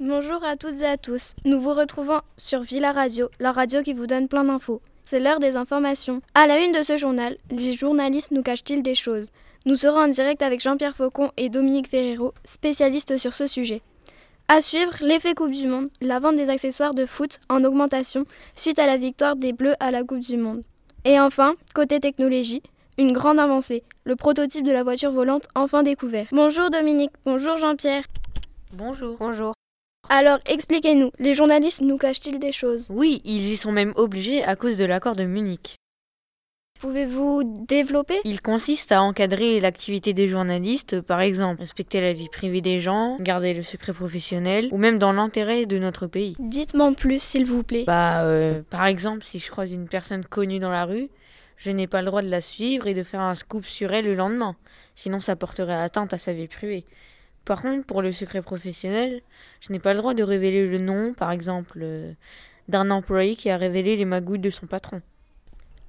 à toutes et à tous. Nous vous retrouvons sur Villa Radio, la radio qui vous donne plein d'infos. C'est l'heure des informations. À la une de ce journal, les journalistes nous cachent-ils des choses? Nous serons en direct avec Jean-Pierre Faucon et Dominique Ferrero, spécialistes sur ce sujet. À suivre, l'effet Coupe du Monde, la vente des accessoires de foot en augmentation suite à la victoire des Bleus à la Coupe du Monde. Et enfin, côté technologie, une grande avancée, le prototype de la voiture volante enfin découvert. Bonjour Dominique, bonjour Jean-Pierre. Bonjour. Bonjour. Alors expliquez-nous, les journalistes nous cachent-ils des choses? Oui, ils y sont même obligés à cause de l'accord de Munich. Pouvez-vous développer? Il consiste à encadrer l'activité des journalistes, par exemple respecter la vie privée des gens, garder le secret professionnel, ou même dans l'intérêt de notre pays. Dites-moi plus s'il vous plaît. Bah, euh, par exemple, si je croise une personne connue dans la rue, je n'ai pas le droit de la suivre et de faire un scoop sur elle le lendemain, sinon ça porterait atteinte à sa vie privée. Par contre, pour le secret professionnel, je n'ai pas le droit de révéler le nom, par exemple, euh, d'un employé qui a révélé les magouilles de son patron.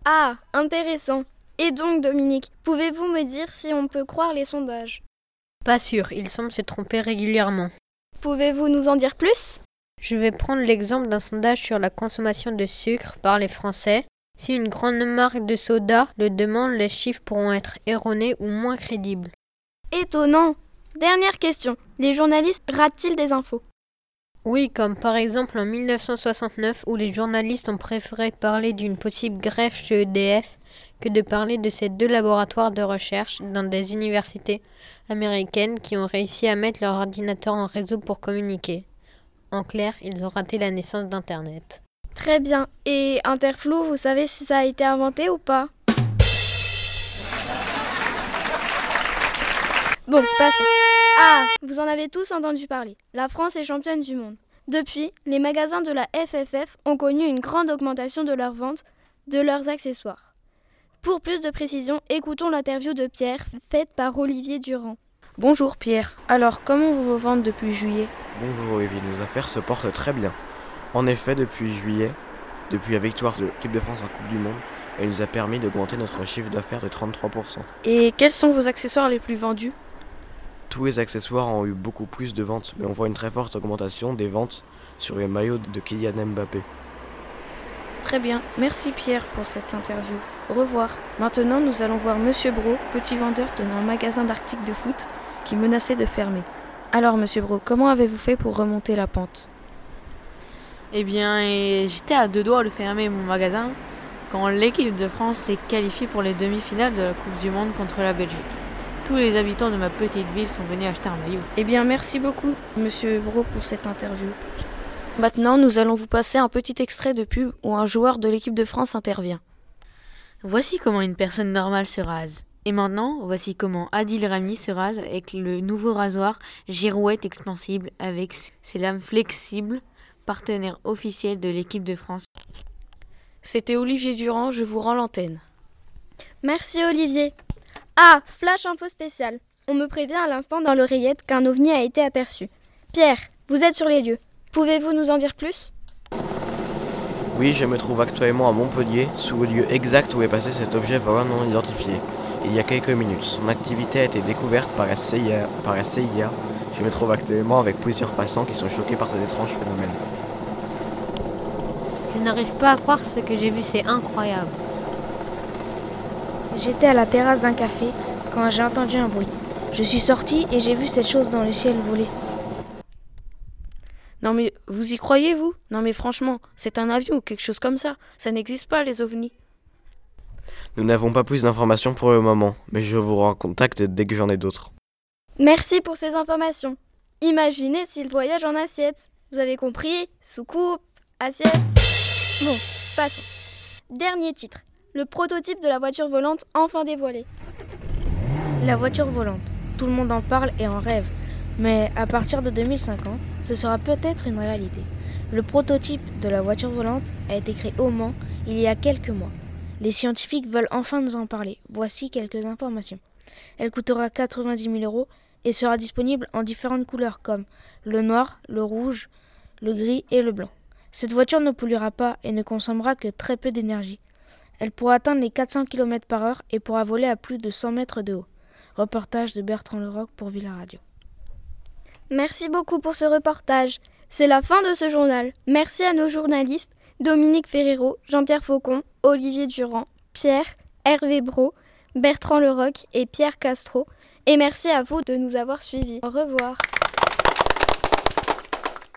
Ah, intéressant. Et donc, Dominique, pouvez-vous me dire si on peut croire les sondages? Pas sûr, ils semblent se tromper régulièrement. Pouvez-vous nous en dire plus? Je vais prendre l'exemple d'un sondage sur la consommation de sucre par les Français. Si une grande marque de soda le demande, les chiffres pourront être erronés ou moins crédibles. Étonnant. Dernière question. Les journalistes ratent-ils des infos? Oui, comme par exemple en 1969 où les journalistes ont préféré parler d'une possible grève chez EDF que de parler de ces deux laboratoires de recherche dans des universités américaines qui ont réussi à mettre leur ordinateur en réseau pour communiquer. En clair, ils ont raté la naissance d'Internet. Très bien. Et Interflou, vous savez si ça a été inventé ou pas? Bon, passons. Ah, vous en avez tous entendu parler. La France est championne du monde. Depuis, les magasins de la FFF ont connu une grande augmentation de leurs ventes de leurs accessoires. Pour plus de précision, écoutons l'interview de Pierre faite par Olivier Durand. Bonjour Pierre. Alors, comment vous vous vendez depuis juillet? Bonjour Olivier, nos affaires se portent très bien. En effet, depuis juillet, depuis la victoire de l'équipe de France en Coupe du Monde, elle nous a permis d'augmenter notre chiffre d'affaires de 33%. Et quels sont vos accessoires les plus vendus? Tous les accessoires ont eu beaucoup plus de ventes, mais on voit une très forte augmentation des ventes sur les maillots de Kylian Mbappé. Très bien, merci Pierre pour cette interview. Au revoir. Maintenant, nous allons voir Monsieur Bro, petit vendeur d'un magasin d'articles de foot, qui menaçait de fermer. Alors, Monsieur Bro, comment avez-vous fait pour remonter la pente? Eh bien, j'étais à deux doigts de fermer mon magasin quand l'équipe de France s'est qualifiée pour les demi-finales de la Coupe du Monde contre la Belgique. Tous les habitants de ma petite ville sont venus acheter un maillot. Eh bien, merci beaucoup, Monsieur Bro, pour cette interview. Maintenant, nous allons vous passer un petit extrait de pub où un joueur de l'équipe de France intervient. Voici comment une personne normale se rase. Et maintenant, voici comment Adil Rami se rase avec le nouveau rasoir Girouette expansible avec ses lames flexibles, partenaire officiel de l'équipe de France. C'était Olivier Durand, je vous rends l'antenne. Merci Olivier. Ah, flash info spécial. On me prévient à l'instant dans l'oreillette qu'un ovni a été aperçu. Pierre, vous êtes sur les lieux. Pouvez-vous nous en dire plus? Oui, je me trouve actuellement à Montpellier, sous le lieu exact où est passé cet objet volant non identifié. Il y a quelques minutes, son activité a été découverte par la CIA. Par la CIA. Je me trouve actuellement avec plusieurs passants qui sont choqués par cet étrange phénomène. Je n'arrive pas à croire ce que j'ai vu, c'est incroyable. J'étais à la terrasse d'un café quand j'ai entendu un bruit. Je suis sorti et j'ai vu cette chose dans le ciel voler. Non mais vous y croyez vous? Non mais franchement, c'est un avion ou quelque chose comme ça. Ça n'existe pas les ovnis. Nous n'avons pas plus d'informations pour le moment, mais je vous rends contact dès que j'en ai d'autres. Merci pour ces informations. Imaginez s'il voyage en assiette. Vous avez compris? Soucoupe, assiette. Bon, passons. Dernier titre. Le prototype de la voiture volante enfin dévoilé. La voiture volante. Tout le monde en parle et en rêve. Mais à partir de 2050, ce sera peut-être une réalité. Le prototype de la voiture volante a été créé au Mans il y a quelques mois. Les scientifiques veulent enfin nous en parler. Voici quelques informations. Elle coûtera 90 000 euros et sera disponible en différentes couleurs comme le noir, le rouge, le gris et le blanc. Cette voiture ne polluera pas et ne consommera que très peu d'énergie. Elle pourra atteindre les 400 km par heure et pourra voler à plus de 100 mètres de haut. Reportage de Bertrand Leroc pour Villa Radio. Merci beaucoup pour ce reportage. C'est la fin de ce journal. Merci à nos journalistes Dominique Ferrero, Jean-Pierre Faucon, Olivier Durand, Pierre, Hervé Bro, Bertrand Leroc et Pierre Castro. Et merci à vous de nous avoir suivis. Au revoir.